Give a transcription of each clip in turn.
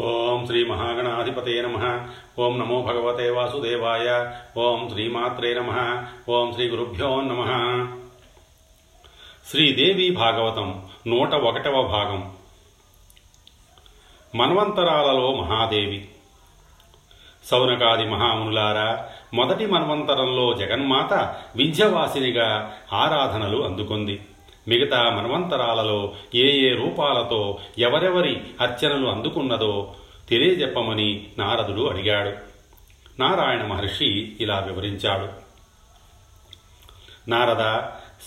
ఓం శ్రీ మహాగణాధిపతే నమ. ఓం నమో భగవతే వాసుదేవాయ. ఓం శ్రీమాత్రే నమ. ఓం శ్రీ గురుభ్యో నమ. శ్రీదేవి భాగవతం నూట ఒకటవ భాగం. మన్వంతరాలలో మహాదేవి. సౌనకాది మహామునులారా మొదటి మన్వంతరంలో జగన్మాత వింధ్యవాసినిగా ఆరాధనలు అందుకుంది. మిగతా మన్వంతరాలలో ఏ ఏ రూపాలతో ఎవరెవరి అర్చనలు అందుకున్నదో తెలియజెప్పమని నారదుడు అడిగాడు. నారాయణ మహర్షి ఇలా వివరించాడు. నారద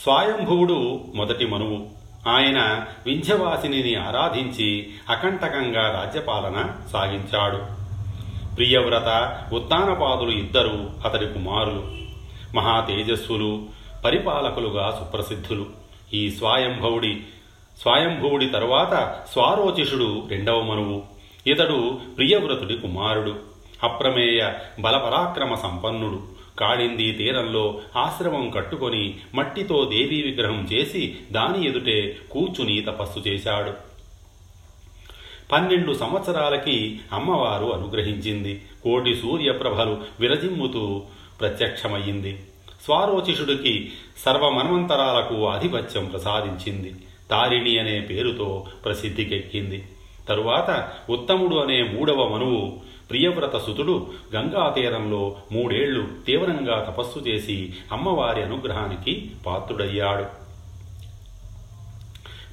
స్వయంభువుడు మొదటి మనువు. ఆయన వింధ్యవాసిని ఆరాధించి అకంటకంగా రాజ్యపాలన సాగించాడు. ప్రియవ్రత ఉత్తానపాదులు ఇద్దరు అతడి కుమారులు. మహాతేజస్సులు పరిపాలకులుగా సుప్రసిద్ధులు. ఈ స్వాయంభవుడి స్వాయంభువుడి తరువాత స్వారోచిషుడు రెండవ మనువు. ఇతడు ప్రియవ్రతుడి కుమారుడు అప్రమేయ బలపరాక్రమ సంపన్నుడు. కాళింది తీరంలో ఆశ్రమం కట్టుకొని మట్టితో దేవీ విగ్రహం చేసి దాని ఎదుటే కూర్చుని తపస్సు చేశాడు. పన్నెండు సంవత్సరాలకి అమ్మవారు అనుగ్రహించింది. కోటి సూర్యప్రభలు విరజిమ్ముతూ ప్రత్యక్షమయ్యింది. స్వారోచిషుడికి సర్వమన్వంతరాలకు ఆధిపత్యం ప్రసాదించింది. తారిణి అనే పేరుతో ప్రసిద్ధికెక్కింది తరువాత ఉత్తముడు అనే మూడవ మనువు ప్రియవ్రత సుతుడు గంగా తీరంలో మూడేళ్ళు తీవ్రంగా తపస్సు చేసి అమ్మవారి అనుగ్రహానికి పాత్రుడయ్యాడు.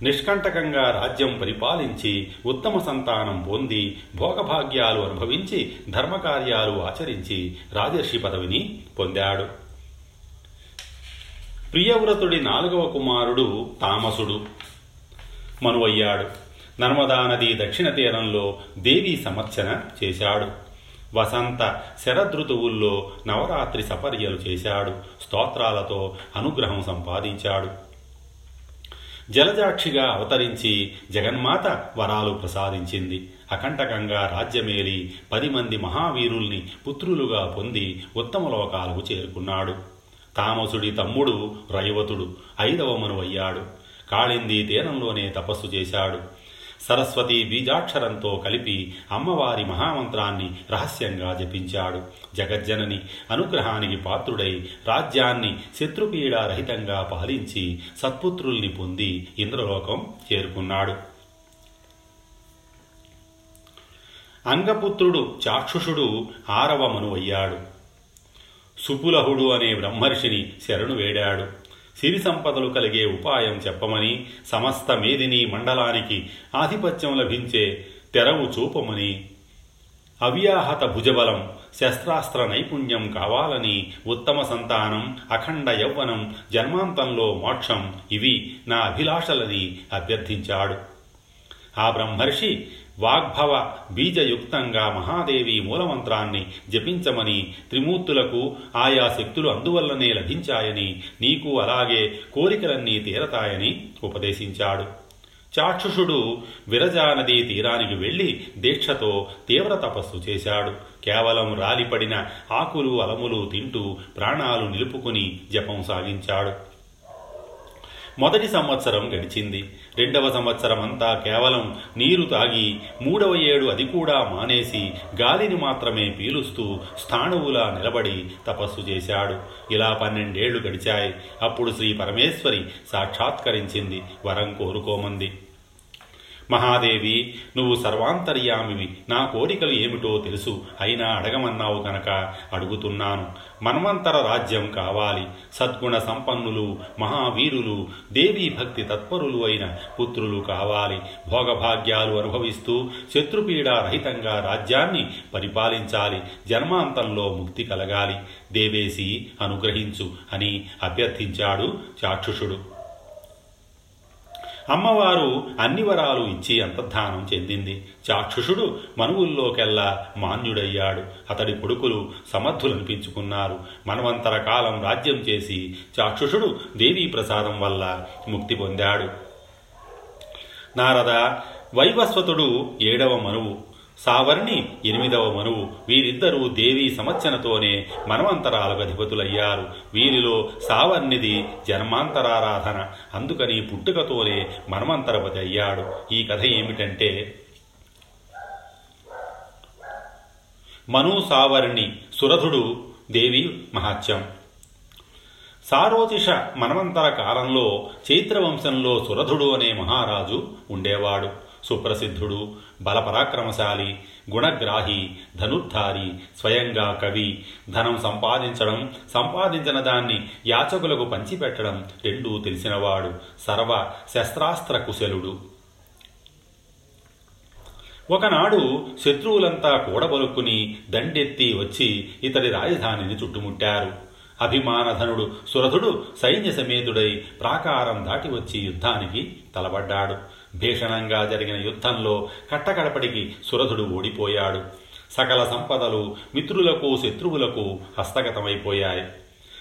నిష్కంటకంగా రాజ్యం పరిపాలించి ఉత్తమ సంతానం పొంది భోగభాగ్యాలు అనుభవించి ధర్మకార్యాలు ఆచరించి రాజర్షి పదవిని పొందాడు. ప్రియవ్రతుడి నాలుగవ కుమారుడు తామసుడు. మనువయ్యాడు నర్మదా నది దక్షిణ తీరంలో దేవీ సమర్చన చేశాడు. వసంత శరదృతువుల్లో నవరాత్రి సపర్యలు చేశాడు. స్తోత్రాలతో అనుగ్రహం సంపాదించాడు. జలజాక్షిగా అవతరించి జగన్మాత వరాలు ప్రసాదించింది. అకంటకంగా రాజ్యమేలి పది మంది మహావీరుల్ని పుత్రులుగా పొంది ఉత్తమ లోకాలకు చేరుకున్నాడు. తామసుడి తమ్ముడు రైవతుడు ఐదవ మనువయ్యాడు కాళింది తీరంలోనే తపస్సు చేశాడు. సరస్వతి బీజాక్షరంతో కలిపి అమ్మవారి మహామంత్రాన్ని రహస్యంగా జపించాడు. జగజ్జనని అనుగ్రహానికి పాత్రుడై రాజ్యాన్ని శత్రుపీడారహితంగా పాలించి సత్పుత్రుల్ని పొంది ఇంద్రలోకం చేరుకున్నాడు. అంగపుత్రుడు చాక్షుషుడు ఆరవ మనువయ్యాడు సుపులహుడు అనే బ్రహ్మర్షిని శరణు వేడాడు. సిరి సంపదలు కలిగే ఉపాయం చెప్పమని సమస్త మేదిని మండలానికి ఆధిపత్యం లభించే తెరవు చూపమని అవ్యాహత భుజబలం శస్త్రాస్త్ర నైపుణ్యం కావాలని ఉత్తమ సంతానం అఖండ యౌవనం జన్మాంతంలో మోక్షం ఇవి నా అభిలాషలని అభ్యర్థించాడు. ఆ బ్రహ్మర్షి వాగ్భవ బీజయుక్తంగా మహాదేవి మూలమంత్రాన్ని జపించమని త్రిమూర్తులకు ఆయా శక్తులు అందువల్లనే లభించాయని నీకు అలాగే కోరికలన్నీ తీరతాయని ఉపదేశించాడు. చాక్షుషుడు విరజానది తీరానికి వెళ్ళి దీక్షతో తీవ్ర తపస్సు చేశాడు. కేవలం రాలిపడిన ఆకులు అలములు తింటూ ప్రాణాలు నిలుపుకుని జపం సాగించాడు. మొదటి సంవత్సరం గడిచింది. రెండవ సంవత్సరం అంతా కేవలం నీరు తాగి మూడవ ఏడు అది కూడా మానేసి గాలిని మాత్రమే పీలుస్తూ స్థాణువులా నిలబడి తపస్సు చేశాడు. ఇలా పన్నెండేళ్ళు గడిచాయి. అప్పుడు శ్రీ పరమేశ్వరి సాక్షాత్కరించింది. వరం కోరుకోమంది. మహాదేవి నువ్వు సర్వాంతర్యామివి. నా కోరికలు ఏమిటో తెలుసు. అయినా అడగమన్నావు కనుక అడుగుతున్నాను. మన్వంతర రాజ్యం కావాలి. సద్గుణ సంపన్నులు మహావీరులు దేవీ భక్తి తత్పరులు అయిన పుత్రులు కావాలి. భోగభాగ్యాలు అనుభవిస్తూ శత్రుపీడా రహితంగా రాజ్యాన్ని పరిపాలించాలి. జన్మాంతంలో ముక్తి కలగాలి. దేవేసి అనుగ్రహించు అని అభ్యర్థించాడు చాక్షుషుడు. అమ్మవారు అన్ని వరాలు ఇచ్చి అంతర్ధానం చెందింది. చాక్షుషుడు మనువుల్లోకెల్లా మాన్యుడయ్యాడు. అతడి కొడుకులు సమర్థులనిపించుకున్నారు. మనవంతర కాలం రాజ్యం చేసి చాక్షుషుడు దేవీ ప్రసాదం వల్ల ముక్తి పొందాడు. నారద వైవస్వతుడు ఏడవ మనువు. సావర్ణి ఎనిమిదవ మనువు వీరిద్దరూ దేవీ సమచ్చనతోనే మనవంతరాలకు అధిపతులయ్యారు వీరిలో సావర్ణిది జన్మాంతరారాధన. అందుకని పుట్టుకతోనే మనమంతరపతి అయ్యాడు. ఈ కథ ఏమిటంటే మనుసావరిణి సురధుడు దేవి మహాత్యం. సారోచిష మనవంతర కాలంలో చైత్రవంశంలో సురధుడు అనే మహారాజు ఉండేవాడు. సుప్రసిద్ధుడు బలపరాక్రమశాలి గుణగ్రాహి ధనుర్ధారి స్వయంగా కవి. ధనం సంపాదించడం సంపాదించిన దాన్ని యాచకులకు పంచిపెట్టడం రెండూ తెలిసినవాడు సర్వ శస్త్రాస్త్ర కుశలుడు. ఒకనాడు శత్రువులంతా కూడబలుక్కుని దండెత్తి వచ్చి ఇతడి రాజధానిని చుట్టుముట్టారు. అభిమానధనుడు సురథుడు సైన్య సమేతుడై ప్రాకారం దాటి వచ్చి యుద్ధానికి తలబడ్డాడు భీషణంగా జరిగిన యుద్ధంలో కట్టకడపడికి సురథుడు ఓడిపోయాడు. సకల సంపదలు మిత్రులకు శత్రువులకు హస్తగతమైపోయాయి.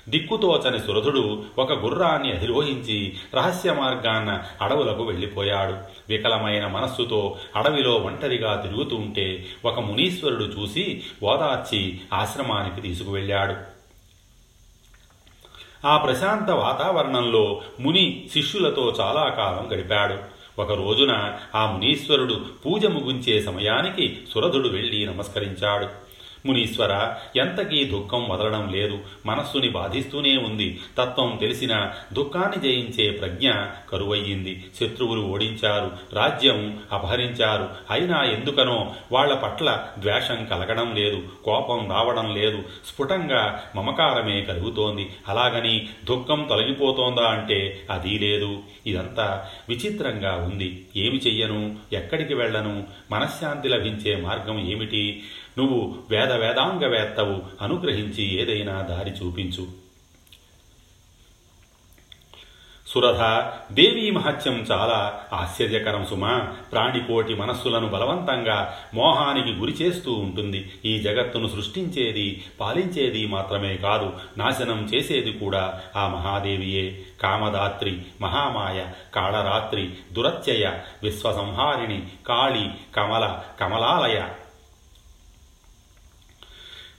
దిక్కుతోచని సురథుడు ఒక గుర్రాన్ని అధిరోహించి రహస్య మార్గాన్న అడవులకు వెళ్ళిపోయాడు. వికలమైన మనస్సుతో అడవిలో ఒంటరిగా తిరుగుతూ ఉంటే ఒక మునీశ్వరుడు చూసి ఓదార్చి ఆశ్రమానికి తీసుకువెళ్ళాడు. ఆ ప్రశాంత వాతావరణంలో ముని శిష్యులతో చాలా కాలం గడిపాడు. ఒక రోజున ఆ మునీశ్వరుడు పూజ ముగించే సమయానికి సురధుడు వెళ్ళి నమస్కరించాడు. మునీశ్వర ఎంతకీ దుఃఖం వదలడం లేదు. మనస్సుని బాధిస్తూనే ఉంది. తత్వం తెలిసిన దుఃఖాన్ని జయించే ప్రజ్ఞ కరువయ్యింది. శత్రువులు ఓడించారు. రాజ్యం అపహరించారు. అయినా ఎందుకనో వాళ్ళ పట్ల ద్వేషం కలగడం లేదు. కోపం రావడం లేదు. స్ఫుటంగా మమకారమే కలుగుతోంది. అలాగని దుఃఖం తొలగిపోతోందా అంటే అది లేదు. ఇదంతా విచిత్రంగా ఉంది. ఏమి చెయ్యను? ఎక్కడికి వెళ్ళను? మనశ్శాంతి లభించే మార్గం ఏమిటి? నువ్వు వేద వేదాంగవేత్తవు అనుగ్రహించి ఏదైనా దారి చూపించు. సురథ దేవీ మహత్యం చాలా ఆశ్చర్యకరం సుమా. ప్రాణికోటి మనస్సులను బలవంతంగా మోహానికి గురి చేస్తూ ఉంటుంది. ఈ జగత్తును సృష్టించేది పాలించేది మాత్రమే కాదు నాశనం చేసేది కూడా ఆ మహాదేవియే. కామదాత్రి మహామాయ కాళరాత్రి దురత్యయ విశ్వసంహారిణి కాళి కమల కమలాలయ.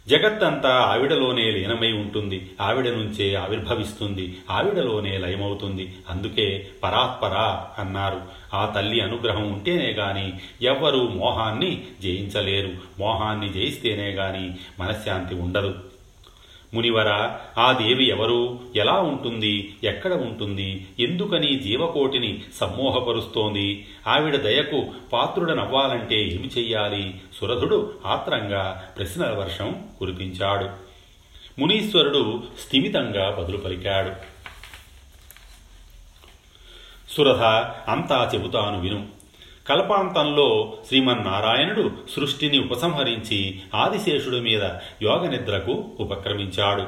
జగత్తంతా ఆవిడలోనే లీనమై ఉంటుంది. ఆవిడ నుంచే ఆవిర్భవిస్తుంది. ఆవిడలోనే లయమవుతుంది. అందుకే పరాత్పరా అన్నారు. ఆ తల్లి అనుగ్రహం ఉంటేనే గాని ఎవ్వరూ మోహాన్ని జయించలేరు. మోహాన్ని జయిస్తేనే గాని మనశ్శాంతి ఉండదు. మునివర ఆ దేవి ఎవరు? ఎలా ఉంటుంది? ఎక్కడ ఉంటుంది? ఎందుకని జీవకోటిని సమ్మోహపరుస్తోంది? ఆవిడ దయకు పాత్రుడనవ్వాలంటే ఏమి చెయ్యాలి? సురధుడు ఆత్రంగా ప్రశ్నల వర్షం కురిపించాడు. మునీశ్వరుడు స్థిమితంగా బదులు పలికాడు సురధ అంతా చెబుతాను విను. కల్పాంతంలో శ్రీమన్నారాయణుడు సృష్టిని ఉపసంహరించి ఆదిశేషుడి మీద యోగనిద్రకు ఉపక్రమించాడు.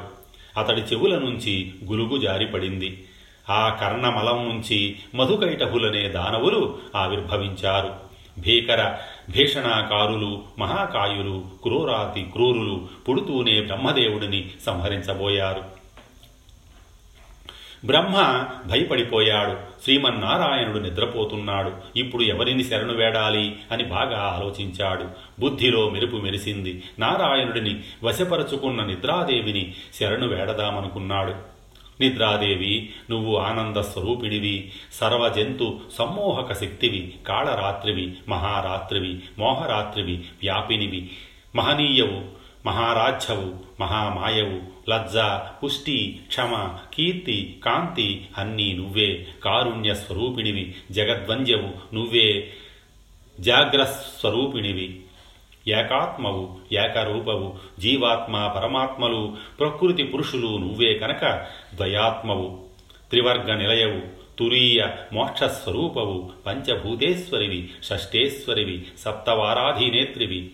అతడి చెవుల నుంచి గులుగు జారిపడింది. ఆ కర్ణమలం నుంచి మధుకైటహులనే దానవులు ఆవిర్భవించారు. భీకర భీషణాకారులు మహాకాయులు క్రూరాతి క్రూరులు పుడుతూనే బ్రహ్మదేవుడిని సంహరించబోయారు. బ్రహ్మ భయపడిపోయాడు. శ్రీమన్నారాయణుడు నిద్రపోతున్నాడు. ఇప్పుడు ఎవరిని శరణు వేడాలి అని బాగా ఆలోచించాడు. బుద్ధిలో మెరుపు మెరిసింది. నారాయణుడిని వశపరుచుకున్న నిద్రాదేవిని శరణు వేడదామనుకున్నాడు. నిద్రాదేవి నువ్వు ఆనంద స్వరూపిడివి సర్వజంతు సమ్మోహక శక్తివి కాళరాత్రివి మహారాత్రివి మోహరాత్రివి వ్యాపినివి. మహనీయవు మహారాజ్యవు మహామాయవు లజ్జ పుష్టి క్షమ కీర్తి కాంతి అన్నీ నువ్వే. కారుణ్య స్వరూపిణివి జగద్వంద్యవు నువ్వే. జాగ్రస్వరూపిణివి ఏకాత్మవు ఏకరూపవు జీవాత్మ పరమాత్మలు ప్రకృతి పురుషులు నువ్వే కనుక ద్వయాత్మవు. త్రివర్గ నిలయవు తురీయ మోక్షస్వరూపవు పంచభూతేశ్వరివి షష్ఠేశ్వరివి సప్తవారాధీనేత్రివి.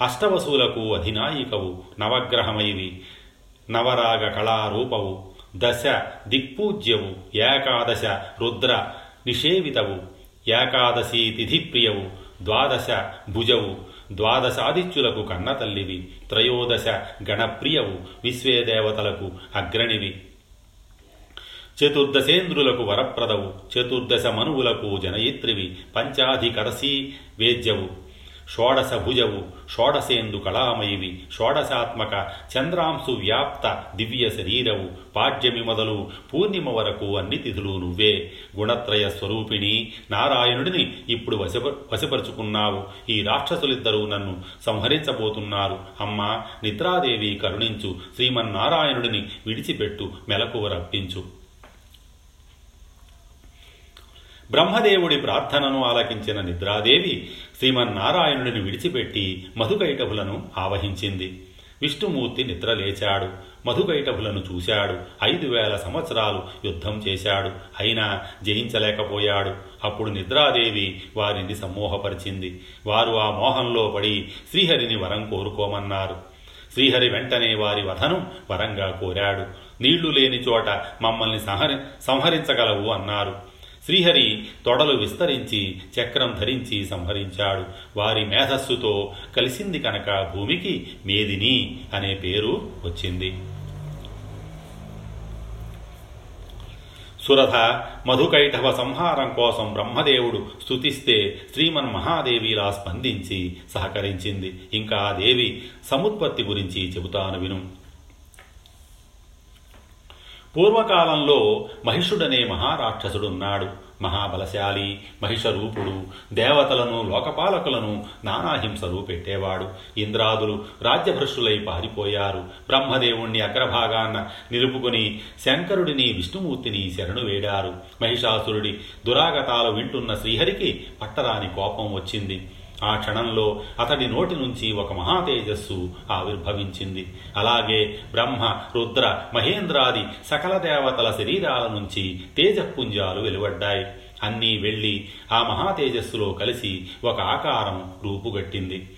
అష్టవసులకు అధినాయికవు నవగ్రహమైవి నవరాగ కళారూపవు దశ దిక్పూజ్యవు ఏకాదశ రుద్ర నిషేవితవు ఏకాదశి తిథిప్రియవు ద్వాదశ భుజవు ద్వాదశాదిత్యులకు కన్నతల్లివి త్రయోదశ గణప్రియవు విశ్వేదేవతలకు అగ్రణివి చతుర్దశేంద్రులకు వరప్రదవు చతుర్దశ మనువులకు జనయిత్రివి పంచాధికరసీ వేద్యవు. షోడశ భుజవు షోడసేందు కళామయివి షోడశాత్మక చంద్రాంశు వ్యాప్త దివ్య శరీరవు పాడ్యమి మొదలు పూర్ణిమ వరకు అన్ని తిథులు నువ్వే. గుణత్రయ స్వరూపిణి నారాయణుడిని ఇప్పుడు వశప వశపరుచుకున్నావు. ఈ రాక్షసులిద్దరూ నన్ను సంహరించబోతున్నారు. అమ్మా నిద్రాదేవి కరుణించు శ్రీమన్నారాయణుడిని విడిచిపెట్టు మెలకువ రప్పించు. బ్రహ్మదేవుడి ప్రార్థనను ఆలకించిన నిద్రాదేవి శ్రీమన్నారాయణుడిని విడిచిపెట్టి మధుకైటభులను ఆవహించింది. విష్ణుమూర్తి నిద్రలేచాడు. మధుకైటభులను చూశాడు. ఐదు వేల సంవత్సరాలు యుద్ధం చేశాడు. అయినా జయించలేకపోయాడు. అప్పుడు నిద్రాదేవి వారిని సమ్మోహపరిచింది. వారు ఆ మోహంలో పడి శ్రీహరిని వరం కోరుకోమన్నారు. శ్రీహరి వెంటనే వారి వధను వరంగా కోరాడు. నీళ్ళు లేని చోట మమ్మల్ని సంహరి సంహరించగలవు అన్నారు. శ్రీహరి తొడలు విస్తరించి చక్రం ధరించి సంహరించాడు. వారి మేధస్సుతో కలిసింది కనుక భూమికి మేదిని అనే పేరు వచ్చింది. సురథ మధుకైటవ సంహారం కోసం బ్రహ్మదేవుడు స్తుతిస్తే శ్రీమన్ మహాదేవిలా స్పందించి సహకరించింది. ఇంకా ఆ దేవి సముత్పత్తి గురించి చెబుతాను విను. పూర్వకాలంలో మహిషుడనే మహారాక్షసుడున్నాడు. మహాబలశాలి మహిషరూపుడు దేవతలను లోకపాలకులను నానాహింసలు పెట్టేవాడు. ఇంద్రాదులు రాజ్యభ్రష్టులై పారిపోయారు. బ్రహ్మదేవుణ్ణి అగ్రభాగాన్న నిలుపుకుని శంకరుడిని విష్ణుమూర్తిని శరణు వేడారు. మహిషాసురుడి దురాగతాలు వింటున్న శ్రీహరికి పట్టరాని కోపం వచ్చింది. ఆ క్షణంలో అతడి నోటి నుంచి ఒక మహాతేజస్సు ఆవిర్భవించింది. అలాగే బ్రహ్మ రుద్ర మహేంద్రాది సకల దేవతల శరీరాల నుంచి తేజపుంజాలు వెలువడ్డాయి. అన్నీ వెళ్ళి ఆ మహాతేజస్సులో కలిసి ఒక ఆకారం రూపుగట్టింది.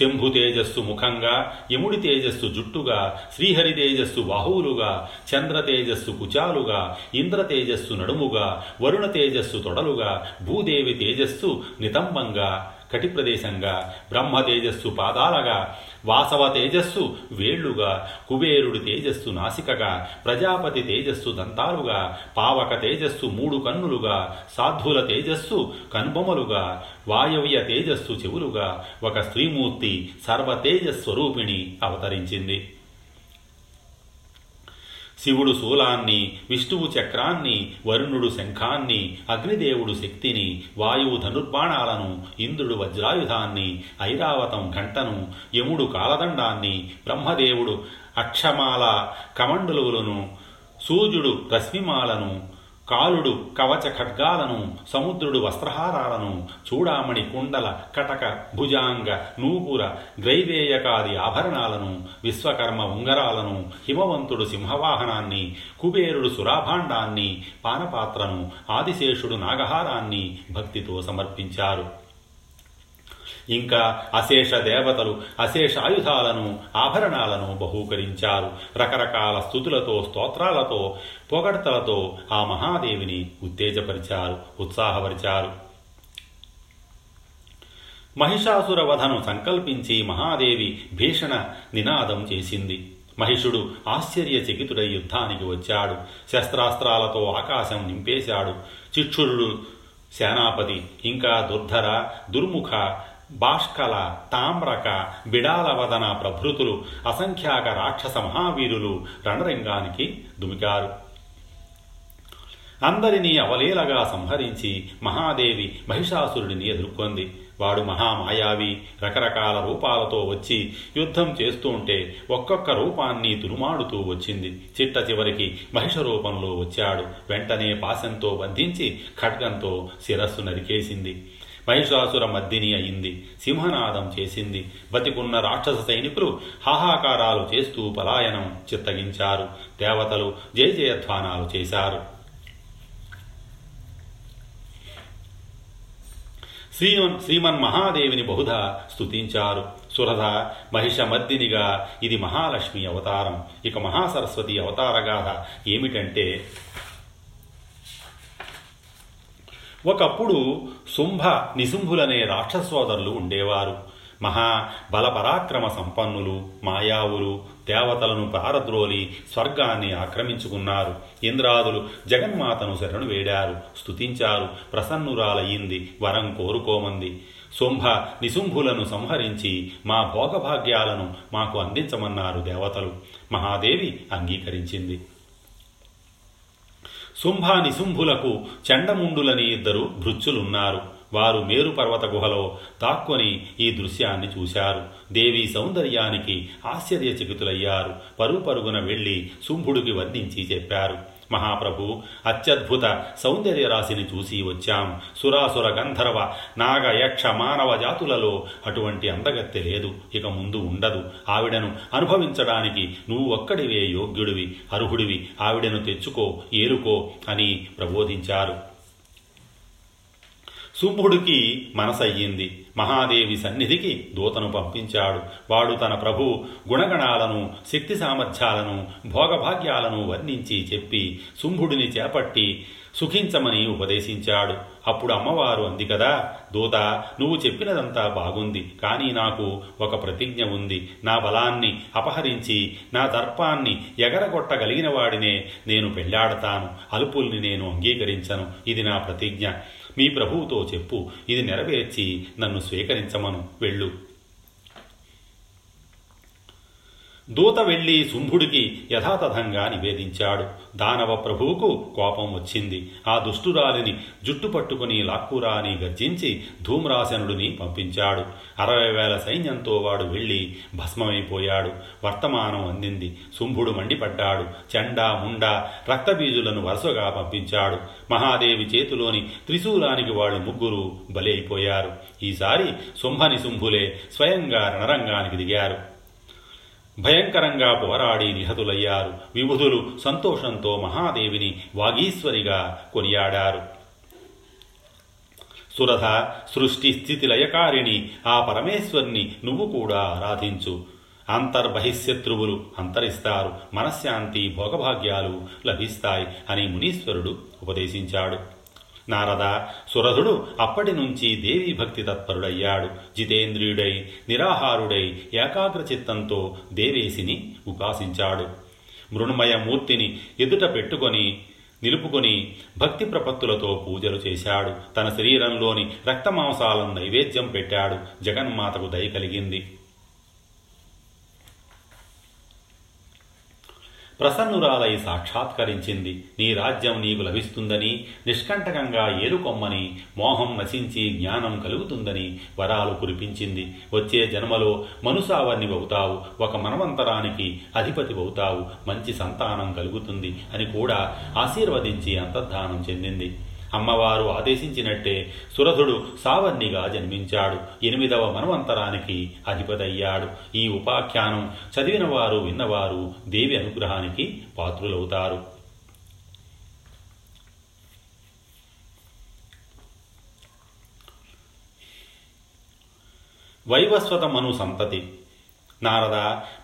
శంభు తేజస్సు ముఖంగా యముడి తేజస్సు జుట్టుగా శ్రీహరి తేజస్సు బాహువులుగా చంద్ర తేజస్సు కుచాలుగా ఇంద్ర తేజస్సు నడుముగా వరుణ తేజస్సు తొడలుగా భూదేవి తేజస్సు నితంబంగా కటి ప్రదేశంగా బ్రహ్మ తేజస్సు పాదాలగా వాసవ తేజస్సు వేళ్ళుగా కుబేరుడి తేజస్సు నాసికగా ప్రజాపతి తేజస్సు దంతాలుగా పావక తేజస్సు మూడు కన్నులుగా సాధుల తేజస్సు కనుబొమలుగా వాయవ్య తేజస్సు చెవులుగా ఒక స్త్రీమూర్తి సర్వ తేజస్వరూపిణి అవతరించింది. శివుడు శూలాన్ని విష్ణువు చక్రాన్ని వరుణుడు శంఖాన్ని అగ్నిదేవుడు శక్తిని వాయువు ధనుర్బాణాలను ఇంద్రుడు వజ్రాయుధాన్ని ఐరావతం ఘంటను యముడు కాలదండాన్ని బ్రహ్మదేవుడు అక్షమాల కమండలువులను సూర్యుడు రశ్మిమాలను కాలుడు కవచ ఖడ్గాలను సముద్రుడు వస్త్రహారాలను చూడామణి కుండల కటక భుజాంగ నూపుర గ్రైవేయకాది ఆభరణాలను విశ్వకర్మ ఉంగరాలను హిమవంతుడు సింహవాహనాన్ని కుబేరుడు సురాభాండాన్ని పానపాత్రను ఆదిశేషుడు నాగహారాన్ని భక్తితో సమర్పించారు. ఇంకా అశేష దేవతలు అశేష ఆయుధాలను ఆభరణాలను బహూకరించారు. రకరకాల స్థుతులతో స్తోత్రాలతో పొగడ్తలతో ఆ మహాదేవిని ఉత్తేజపరిచారు ఉత్సాహపరిచారు. మహిషాసుర వధను సంకల్పించి మహాదేవి భీషణ నినాదం చేసింది. మహిషుడు ఆశ్చర్యచకితుడై యుద్ధానికి వచ్చాడు. శస్త్రాస్త్రాలతో ఆకాశం నింపేశాడు. చిక్షురుడు సేనాపతి ఇంకా దుర్ధర దుర్ముఖ బాష్కల తామ్రక బిడాలవదన ప్రభృతులు అసంఖ్యాక రాక్షస మహావీరులు రణరంగానికి దుమికారు. అందరినీ అవలీలగా సంహరించి మహాదేవి మహిషాసురుడిని ఎదుర్కొంది. వాడు మహామాయావి రకరకాల రూపాలతో వచ్చి యుద్ధం చేస్తూ ఉంటే ఒక్కొక్క రూపాన్ని తురుమాడుతూ వచ్చింది. చిట్ట చివరికి మహిష రూపంలో వచ్చాడు. వెంటనే పాశంతో బంధించి ఖడ్గంతో శిరస్సు నరికేసింది. మహిషాసుర మద్దిని అయింది. సింహనాదం చేసింది. బతికున్న రాక్షస సైనికులు హాహాకారాలు చేస్తూ పలాయనం చిత్తగించారు. దేవతలు జయ జయధ్వానాలు చేశారు. శ్రీమన్ శ్రీమన్ మహాదేవిని బహుధా స్తుతించారు. సురధ మహిషమద్దినిగా ఇది మహాలక్ష్మి అవతారం. ఇక మహాసరస్వతి అవతారగాథ ఏమిటంటే ఒకప్పుడు శుంభ నిశుంభులనే రాక్షసోదరులు ఉండేవారు. మహా బలపరాక్రమ సంపన్నులు మాయావులు దేవతలను పారద్రోలి స్వర్గాన్ని ఆక్రమించుకున్నారు. ఇంద్రాదులు జగన్మాతను శరణు వేడారు స్తుతించారు ప్రసన్నురాలయ్యింది వరం కోరుకోమంది. శుంభ నిశుంభులను సంహరించి మా భోగభాగ్యాలను మాకు అందించమన్నారు దేవతలు. మహాదేవి అంగీకరించింది. శుంభానిశుంభులకు చండముండులని ఇద్దరు భృత్యులున్నారు వారు మేరు పర్వత గుహలో తాక్కుని ఈ దృశ్యాన్ని చూశారు. దేవి సౌందర్యానికి ఆశ్చర్యచకితులయ్యారు. పరుగు పరుగున వెళ్ళి శుంభుడికి వర్ణించి చెప్పారు. మహాప్రభు అత్యద్భుత సౌందర్య రాశిని చూసి వచ్చాం. సురాసుర గంధర్వ నాగ యక్ష మానవ జాతులలో అటువంటి అందగత్తె లేదు. ఇక ముందు ఉండదు. ఆవిడను అనుభవించడానికి నువ్వు ఒక్కడివే యోగ్యుడివి అర్హుడివి. ఆవిడను తెచ్చుకో ఏరుకో అని ప్రబోధించారు. శుంభుడికి మనసయ్యింది. మహాదేవి సన్నిధికి దూతను పంపించాడు. వాడు తన ప్రభు గుణగణాలను శక్తి సామర్థ్యాలను భోగభాగ్యాలను వర్ణించి చెప్పి శుంభుడిని చేపట్టి సుఖించమని ఉపదేశించాడు. అప్పుడు అమ్మవారు అంది కదా దూత నువ్వు చెప్పినదంతా బాగుంది కానీ నాకు ఒక ప్రతిజ్ఞ ఉంది. నా బలాన్ని అపహరించి నా దర్పాన్ని ఎగరగొట్టగలిగిన వాడినే నేను పెళ్ళాడతాను. అలుపుల్ని నేను అంగీకరించను. ఇది నా ప్రతిజ్ఞ. మీ ప్రభువుతో చెప్పు. ఇది నెరవేర్చి నన్ను స్వీకరించమను. వెళ్ళు. దూత వెళ్ళి శుంభుడికి యథాతథంగా నివేదించాడు. దానవ ప్రభువుకు కోపం వచ్చింది. ఆ దుష్టురాలిని జుట్టు పట్టుకుని లాక్కురా అని గర్జించి ధూమ్రాసనుడిని పంపించాడు. అరవై వేల సైన్యంతో వాడు వెళ్ళి భస్మమైపోయాడు. వర్తమానం అందింది. శుంభుడు మండిపడ్డాడు. చెండా ముండా రక్తబీజులను వరుసగా పంపించాడు. మహాదేవి చేతిలోని త్రిశూలానికి వాళ్ళు ముగ్గురు బలైపోయారు ఈసారి శుంభని శుంభులే స్వయంగా రణరంగానికి దిగారు. భయంకరంగా పోరాడి నిహతులయ్యారు. విబుధులు సంతోషంతో మహాదేవిని వాగీశ్వరిగా కొనియాడారు. సురథ సృష్టి స్థితి లయకారిణి ఆ పరమేశ్వరిని నువ్వు కూడా ఆరాధించు. అంతర్బహిశత్రువులు అంతరిస్తారు. మనశ్శాంతి భోగభాగ్యాలు లభిస్తాయి అని మునీశ్వరుడు ఉపదేశించాడు. నారద. సురధుడు అప్పటి నుంచి దేవీ భక్తి తత్పరుడయ్యాడు. జితేంద్రియుడై నిరాహారుడై ఏకాగ్ర చిత్తంతో దేవేశిని ఉపాసించాడు. మృణ్మయ మూర్తిని ఎదుట పెట్టుకొని నిలుపుకొని భక్తి ప్రపత్తులతో పూజలు చేశాడు. తన శరీరంలోని రక్తమాంసాలను నైవేద్యం పెట్టాడు. జగన్మాతకు దయ కలిగింది. ప్రసన్నురాలై సాక్షాత్కరించింది. నీ రాజ్యం నీకు లభిస్తుందని నిష్కంటకంగా ఏరుకొమ్మని మోహం నశించి జ్ఞానం కలుగుతుందని వరాలు కురిపించింది. వచ్చే జన్మలో మనుసావర్ణి అవుతావు ఒక మనవంతరానికి అధిపతి అవుతావు మంచి సంతానం కలుగుతుంది అని కూడా ఆశీర్వదించి అంతర్ధానం చెందింది. అమ్మవారు ఆదేశించినట్టే సురథుడు సావర్ణిగా జన్మించాడు. ఎనిమిదవ మనవంతరానికి అధిపతయ్యాడు. ఈ ఉపాఖ్యానం చదివినవారు విన్నవారు దేవి అనుగ్రహానికి పాత్రులవుతారు. వైవస్వత మను సంతతి. నారద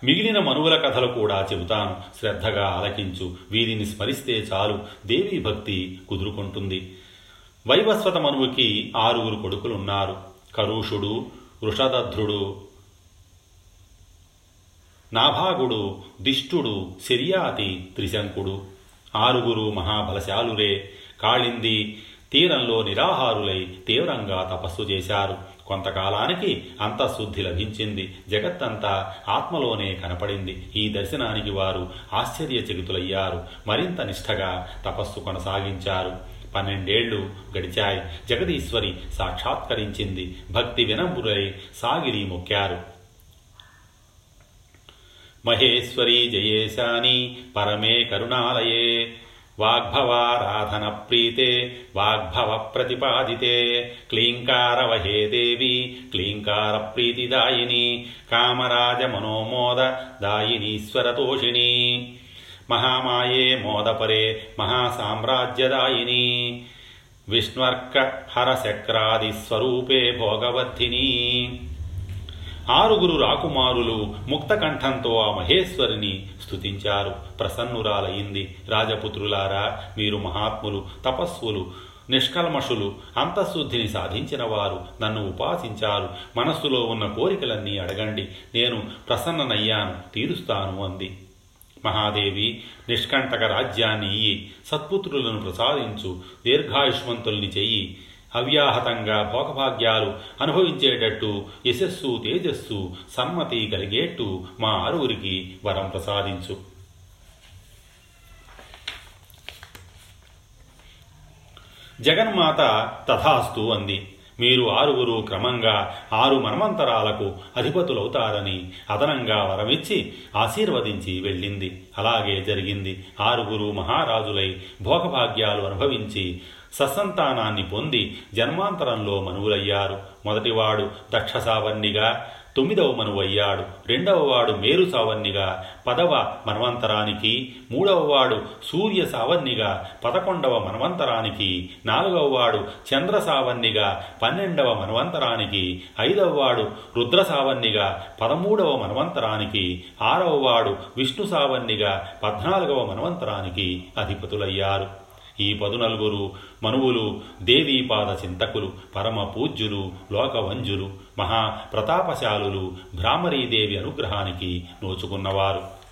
మిగిలిన మనువుల కథలు కూడా చెబుతాను. శ్రద్ధగా ఆలకించు. వీరిని స్మరిస్తే చాలు. దేవీ భక్తి కుదురుకుంటుంది. వైవస్వత మనువుకి ఆరుగురు కొడుకులున్నారు. కరుషుడు వృషదధ్రుడు నాభాగుడు దిష్టుడు శర్యాతి త్రిశంకుడు. ఆరుగురు మహాబలశాలురే. కాళింది తీరంలో నిరాహారులై తీవ్రంగా తపస్సు చేశారు. కొంతకాలానికి అంతఃశుద్ధి లభించింది. జగత్తంతా ఆత్మలోనే కనపడింది. ఈ దర్శనానికి వారు ఆశ్చర్యచకితులయ్యారు. మరింత నిష్ఠగా తపస్సు కొనసాగించారు. పన్నెండేళ్ళు గడిచాయి. జగదీశ్వరి సాక్షాత్కరించింది. భక్తి వినంబురై సాగిరి మొక్కారు. మహేశ్వరి జయేశాని పరమే కరుణాలయే. వాగ్భవారాధన ప్రీతే వాగ్భవ ప్రతిపాదితే. క్లీంకారవహే దేవి క్లీంకార ప్రీతిదాయిని కామరాజ మనోమోద దాయినీశ్వరతోషిణి మహామాయే మోదపరే మహాసామ్రాజ్యదాయిని. విష్ణ్వర్క హరచక్రాది స్వరూపే భోగవర్ధిని. ఆరుగురు రాకుమారులు ముక్తకంఠంతో ఆ మహేశ్వరిని స్తుతించారు. ప్రసన్నురాలయ్యింది రాజపుత్రులారా మీరు మహాత్ములు తపస్సులు నిష్కల్మషులు అంతఃశుద్ధిని సాధించిన వారు నన్ను ఉపాసించారు. మనస్సులో ఉన్న కోరికలన్నీ అడగండి. నేను ప్రసన్ననయ్యాను తీరుస్తాను అంది. మహాదేవి నిష్కంటక రాజ్యాన్ని ఇయ్యి సత్పుత్రులను ప్రసాదించు దీర్ఘాయుష్మంతుల్ని చెయ్యి. అవ్యాహతంగా భోగభాగ్యాలు అనుభవించేటట్టు యశస్సు తేజస్సు సమ్మతి కలిగేట్టు మా ఆరుగురికి వరం ప్రసాదించు. జగన్మాత తథాస్తు అంది. మీరు ఆరుగురు క్రమంగా ఆరు మన్వంతరాలకు అధిపతులవుతారని అదనంగా వరమిచ్చి ఆశీర్వదించి వెళ్ళింది. అలాగే జరిగింది. ఆరుగురు మహారాజులై భోగభాగ్యాలు అనుభవించి సత్సంతానాన్ని పొంది జన్మాంతరంలో మనువులయ్యారు. మొదటివాడు దక్షసావర్ణిగా తొమ్మిదవ మనువయ్యాడు. రెండవ వాడు మేరు సావన్నిగా పదవ మన్వంతరానికి మూడవ వాడు సూర్య సావన్నిగా పదకొండవ మన్వంతరానికి నాలుగవ వాడు చంద్ర సావన్నిగా పన్నెండవ మన్వంతరానికి ఐదవ వాడు రుద్ర సావన్నిగా పదమూడవ మన్వంతరానికి ఆరవ వాడు విష్ణు సావన్నిగా పద్నాలుగవ మన్వంతరానికి అధిపతులయ్యారు. ఈ పదునలుగురు మనువులు దేవీపాద చింతకులు పరమ పూజ్యులు లోకవంజులు మహా ప్రతాపశాలులు భ్రామరీదేవి అనుగ్రహానికి నోచుకున్నవారు.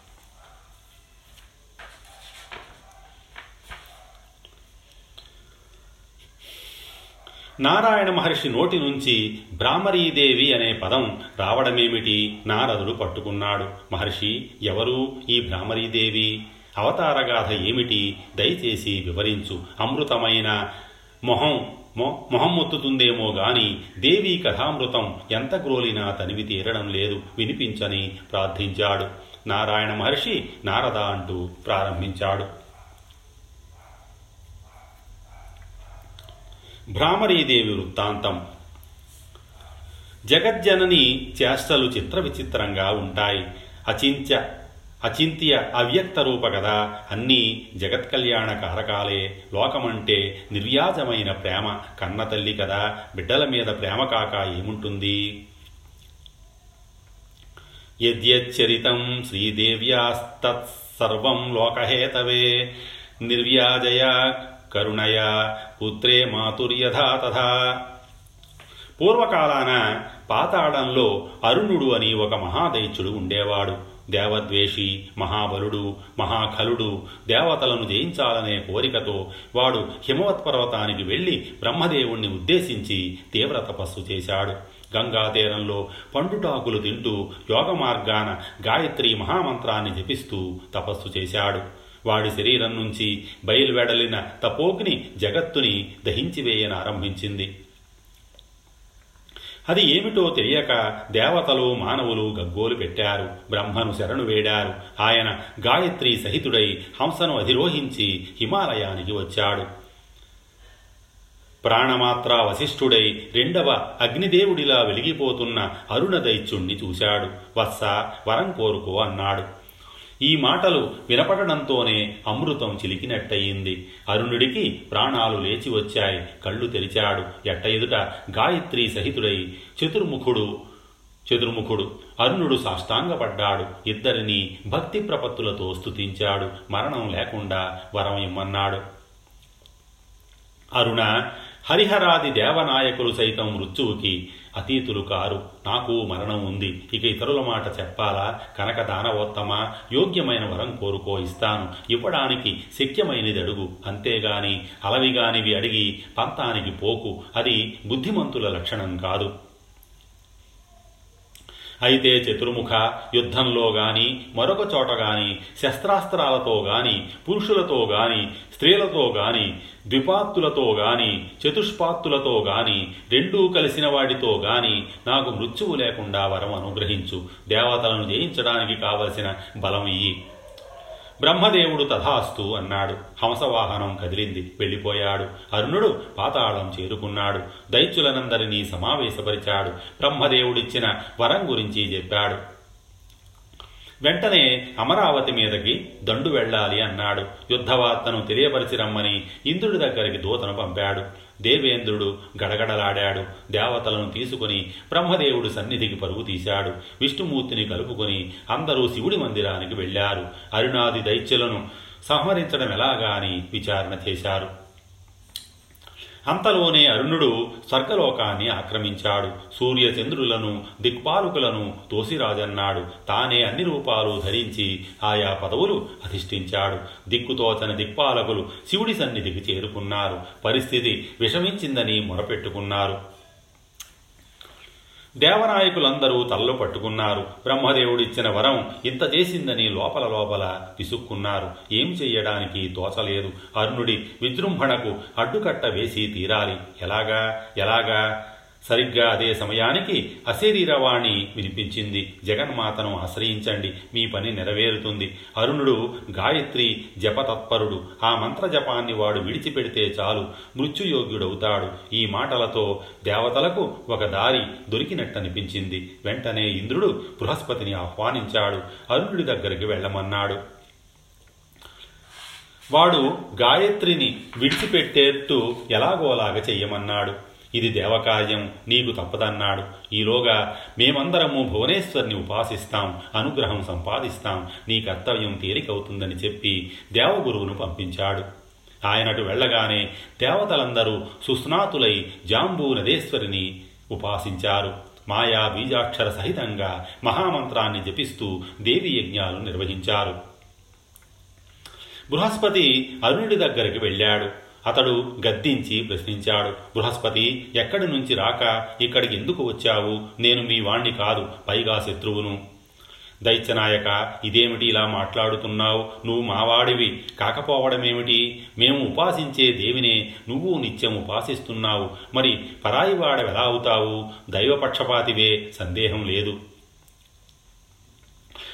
నారాయణ మహర్షి నోటి నుంచి భ్రామరీదేవి అనే పదం రావడమేమిటి? నారదుడు పట్టుకున్నాడు. మహర్షి ఎవరు ఈ భ్రామరీదేవి? అవతారగాథ ఏమిటి? దయచేసి వివరించు. అమృతమైన మొహం మొ మొహం మొత్తుతుందేమో గాని దేవీ కథామృతం ఎంత గ్రోలినా తనివి తీరడం లేదు. వినిపించని ప్రార్థించాడు. నారాయణ మహర్షి నారద అంటూ ప్రారంభించాడు. భ్రామరీదేవి వృత్తాంతం. జగజ్జనని చేష్టలు చిత్ర విచిత్రంగా ఉంటాయి. అచింత్య అచింత్య అవ్యక్త రూప కదా అన్నీ జగత్కళ్యాణ కారకాలే లోకమంటే నిర్యాజమైన ప్రేమ కన్నతల్లి కదా బిడ్డల మీద ప్రేమ కాక ఏముంటుంది? యద్యచ్చరితం శ్రీదేవ్యాస్తత్సర్వం లోకహేతవే. నిర్వ్యాజయ కరుణయ పుత్రే మాతుర్యథా తథా. పూర్వకాలాన పాతాళంలో అరుణుడు అని ఒక మహాదైత్యుడు ఉండేవాడు. దేవద్వేషి మహాబలుడు మహాఖలుడు దేవతలను జయించాలనే కోరికతో వాడు హిమవత్ పర్వతానికి వెళ్ళి బ్రహ్మదేవుణ్ణి ఉద్దేశించి తీవ్ర తపస్సు చేశాడు. గంగా తీరంలో పండుటాకులు తింటూ యోగ మార్గాన గాయత్రి మహామంత్రాన్ని జపిస్తూ తపస్సు చేశాడు. వాడి శరీరం నుంచి బయలువెడలిన తపోగ్ని జగత్తుని దహించివేయన ఆరంభించింది అది ఏమిటో తెలియక దేవతలు మానవులు గగ్గోలు పెట్టారు. బ్రహ్మను శరణు వేడారు. ఆయన గాయత్రి సహితుడై హంసను అధిరోహించి హిమాలయానికి వచ్చాడు. ప్రాణమాత్ర వశిష్ఠుడై రెండవ అగ్నిదేవుడిలా వెలిగిపోతున్న అరుణ దైత్యుణ్ణి చూశాడు. వత్స వరం కోరుకో అన్నాడు. ఈ మాటలు వినపడడంతోనే అమృతం చిలికినట్టయింది. అరుణుడికి ప్రాణాలు లేచి వచ్చాయి. కళ్ళు తెరిచాడు. ఎట్ట ఎదుట గాయత్రి సహితుడై చతుర్ముఖుడు చతుర్ముఖుడు. అరుణుడు సాష్టాంగపడ్డాడు. ఇద్దరిని భక్తి ప్రపత్తులతో స్థుతించాడు మరణం లేకుండా వరం ఇమ్మన్నాడు. అరుణ హరిహరాది దేవనాయకులు సైతం మృత్యువుకి అతీతులు కారు. నాకు మరణం ఉంది. ఇక ఇతరుల మాట చెప్పాలా? కనక దానవోత్తమ? యోగ్యమైన వరం కోరుకో ఇస్తాను. ఇవ్వడానికి శక్యమైనది అడుగు అంతేగాని అలవిగానివి అడిగి పంతానికి పోకు. అది బుద్ధిమంతుల లక్షణం కాదు. అయితే చతుర్ముఖ యుద్ధంలో గాని మరొక చోట గాని శస్త్రాస్త్రాలతో గాని పురుషులతో గాని స్త్రీలతో గాని ద్విపాత్తులతో గాని చతుష్పాత్తులతో గాని రెండూ కలిసిన వాడితో గాని నాకు మృత్యువు లేకుండా వరం అనుగ్రహించు. దేవతలను జయించడానికి కావలసిన బలం ఇయ్యి బ్రహ్మదేవుడు తథాస్తు అన్నాడు. హంసవాహనం కదిలింది. వెళ్ళిపోయాడు. అరుణుడు పాతాళం చేరుకున్నాడు. దైత్యులనందరినీ సమావేశపరిచాడు. బ్రహ్మదేవుడిచ్చిన వరం గురించి చెప్పాడు. వెంటనే అమరావతి మీదకి దండు వెళ్ళాలి అన్నాడు. యుద్ధవార్తను తెలియపరిచి రమ్మని ఇంద్రుడి దగ్గరికి దూతను పంపాడు. దేవేంద్రుడు గడగడలాడాడు. దేవతలను తీసుకుని బ్రహ్మదేవుడు సన్నిధికి పరుగు తీశాడు. విష్ణుమూర్తిని కలుపుకొని అందరూ శివుడి మందిరానికి వెళ్ళారు. అరుణాది దైత్యులను సంహరించడం ఎలాగా అని విచారణ చేశారు. అంతలోనే అరుణుడు స్వర్గలోకాన్ని ఆక్రమించాడు. సూర్యచంద్రులను దిక్పాలకులను తోసిరాజన్నాడు. తానే అన్ని రూపాలు ధరించి ఆయా పదవులు అధిష్ఠించాడు. దిక్కుతోచని దిక్పాలకులు శివుడి సన్నిధికి చేరుకున్నారు. పరిస్థితి విషమించిందని మొరపెట్టుకున్నారు. దేవనాయకులందరూ తలలు పట్టుకున్నారు. బ్రహ్మదేవుడిచ్చిన వరం ఇంత చేసిందని లోపల లోపల విసుక్కున్నారు. ఏం చెయ్యడానికి తోచలేదు అరుణుడి విజృంభణకు అడ్డుకట్ట వేసి తీరాలి. ఎలాగా? ఎలాగా? సరిగ్గా అదే సమయానికి అశరీరవాణి వినిపించింది. జగన్మాతను ఆశ్రయించండి. మీ పని నెరవేరుతుంది. అరుణుడు గాయత్రి జపతత్పరుడు. ఆ మంత్ర జపాన్ని వాడు విడిచిపెడితే చాలు. మృత్యుయోగ్యుడవుతాడు. ఈ మాటలతో దేవతలకు ఒక దారి దొరికినట్టనిపించింది. వెంటనే ఇంద్రుడు బృహస్పతిని ఆహ్వానించాడు. అరుణుడి దగ్గరికి వెళ్ళమన్నాడు. వాడు గాయత్రిని విడిచిపెట్టేట్టు ఎలాగోలాగా చెయ్యమన్నాడు. ఇది దేవకార్యం నీకు తప్పదన్నాడు. ఈలోగా మేమందరము భువనేశ్వర్ని ఉపాసిస్తాం అనుగ్రహం సంపాదిస్తాం నీ కర్తవ్యం తేలికవుతుందని చెప్పి దేవగురువును పంపించాడు. ఆయనటు వెళ్ళగానే దేవతలందరూ సుస్నాతులై జాంబూ నదేశ్వరిని ఉపాసించారు. మాయా బీజాక్షర సహితంగా మహామంత్రాన్ని జపిస్తూ దేవి యజ్ఞాలు నిర్వహించారు. బృహస్పతి అరుణుడి దగ్గరికి వెళ్ళాడు. అతడు గద్దించి ప్రశ్నించాడు బృహస్పతి ఎక్కడి నుంచి రాక ఇక్కడికి ఎందుకు వచ్చావు? నేను మీ వాణ్ణి కాదు పైగా శత్రువును. దైత్యనాయక ఇదేమిటి ఇలా మాట్లాడుతున్నావు? నువ్వు మావాడివి కాకపోవడమేమిటి? మేము ఉపాసించే దేవినే నువ్వు నిత్యం ఉపాసిస్తున్నావు. మరి పరాయివాడవెలా అవుతావు? దైవపక్షపాతివే సందేహం లేదు.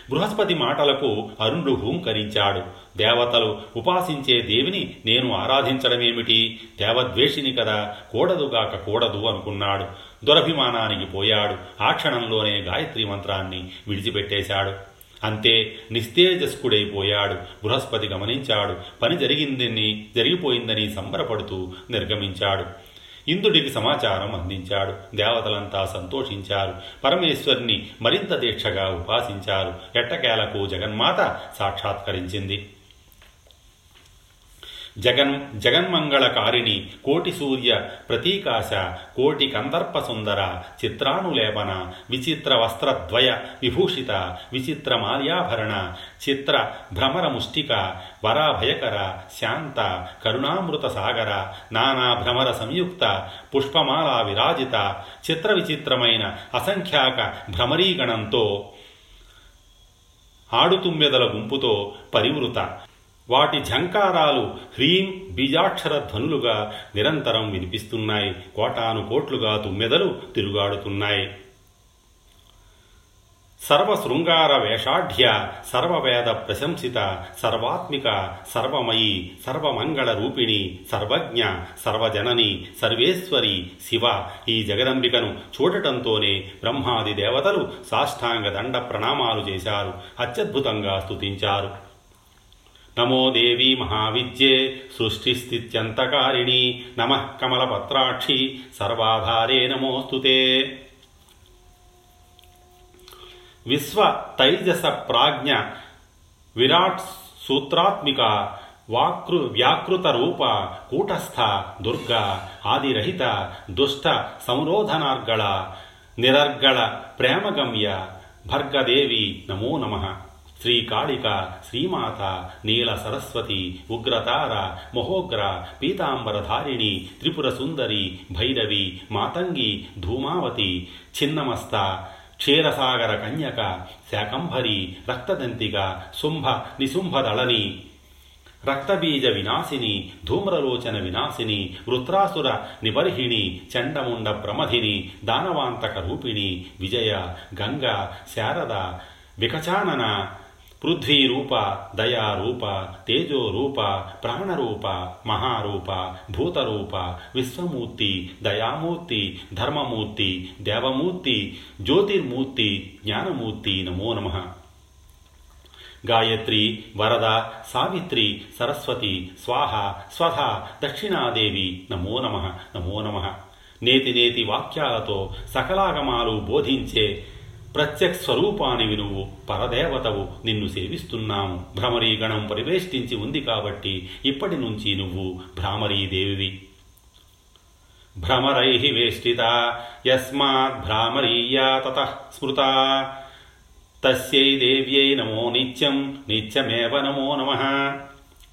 బృహస్పతి మాటలకు అరుణుడు హూంకరించాడు. దేవతలు ఉపాసించే దేవిని నేను ఆరాధించడమేమిటి? దేవద్వేషిని కదా కూడదుగాక కూడదు అనుకున్నాడు. దురభిమానానికి పోయాడు. ఆ క్షణంలోనే గాయత్రి మంత్రాన్ని విడిచిపెట్టేశాడు. అంతే నిస్తేజస్కుడైపోయాడు బృహస్పతి గమనించాడు. పని జరిగిందని జరిగిపోయిందని సంబరపడుతూ నిర్గమించాడు. ఇంద్రుడికి సమాచారం అందించాడు. దేవతలంతా సంతోషించారు. పరమేశ్వరిని మరింత దీక్షగా ఉపాసించారు. ఎట్టకేలకు జగన్మాత సాక్షాత్కరించింది. జగన్ జగన్మంగళకారిణి కోటి సూర్య ప్రతీకాశ కోటి కందర్ప సుందర చిత్రానులేపన విచిత్ర వస్త్రద్వయ విభూషిత విచిత్ర మాల్యాభరణ చిత్ర భ్రమర ముష్టిక వరాభయకర శాంత కరుణామృత సాగర నానా భ్రమర సంయుక్త పుష్పమాలా విరాజిత చిత్ర విచిత్రమైన అసంఖ్యాక భ్రమరీగణంతో ఆడుతుమ్మెదల గుంపుతో పరివృత. వాటి ఝంకారాలు హ్రీం బీజాక్షర ధ్వనులుగా నిరంతరం వినిపిస్తున్నాయి. కోటాను కోట్లుగా తుమ్మెదలు తిరుగాడుతున్నాయి. సర్వశృంగార వేషాఢ్య సర్వవేద ప్రశంసిత సర్వాత్మిక సర్వమయి సర్వమంగళ రూపిణి సర్వజ్ఞ సర్వజనని సర్వేశ్వరి శివ ఈ జగదంబికను చూడటంతోనే బ్రహ్మాది దేవతలు సాష్టాంగ దండ ప్రణామాలు చేశారు. అత్యద్భుతంగా స్తుతించారు. నమో దేవి మహావిద్యే సృష్టిస్థిత్యంతకారిణి నమ కమలపత్రాక్షి సర్వాధారే నమోస్తుతే విశ్వ తైజస ప్రాజ్ఞ విరాట్ సూత్రాత్మిక వాకృ వ్యాకృత రూప కూటస్థ దుర్గ ఆదిరహిత దుష్ట సంరోధనార్గళ నిరర్గళ ప్రేమగమ్య భర్గదేవి నమో నమః. శ్రీకాళిక శ్రీమాత నీల సరస్వతి ఉగ్రతార మహోగ్ర పీతాంబరధారిణి త్రిపుర సుందరి భైరవి మాతంగి ధూమావతి చిన్నమస్త క్షీరసాగర కన్యక శాకంభరి రక్తదంతిక శుంభ నిశుంభదళని రక్తబీజ వినాశిని ధూమ్రలోచన వినాశిని వృత్రాసుర నిబర్హిణి చండముండ ప్రమధిని దానవాంతక రూపిణి విజయ గంగ శారద వికచానన పృథ్వీరూప దయారూప తేజోరూప ప్రాణరూప మహారూప భూతరూప విశ్వమూర్తి దయామూర్తి ధర్మమూర్తి దేవమూర్తి జ్యోతిర్మూర్తి జ్ఞానమూర్తి నమో నమ. గాయత్రి వరద సావిత్రి సరస్వతి స్వాహ స్వధ దక్షిణాదేవి నమో నమ నమో నమ. నేతి నేతి వాక్యాలతో సకలాగమాలు బోధించే ప్రత్యక్ష స్వరూపానివి నువ్వు పరదేవతవు నిన్ను సేవిస్తున్నాము. భ్రమరీగణం పరివేష్టించి ఉంది కాబట్టి ఇప్పటి నుంచి నువ్వు భ్రామరీదేవివి. భ్రమరై వేష్టిత యస్మాత్ భ్రామరీయా తత స్మృత. తస్యై దేవ్యై నమో నిత్యం నిత్యమేవ నమో నమ.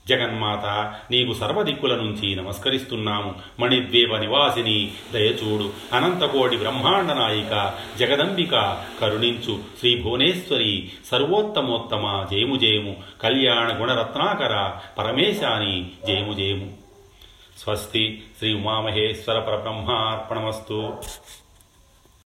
జగన్మాత నీకు సర్వదిక్కుల నుంచి నమస్కరిస్తున్నాము. మణిద్వీప నివాసిని దయచూడు. అనంతకోటి బ్రహ్మాండ నాయిక జగదంబిక కరుణించు. శ్రీ భువనేశ్వరి సర్వోత్తమోత్తమ జయము జయము. కళ్యాణ గుణరత్నాకర పరమేశాని జయము జయము. స్వస్తి శ్రీ ఉమామహేశ్వర పరబ్రహ్మార్పణమస్తు.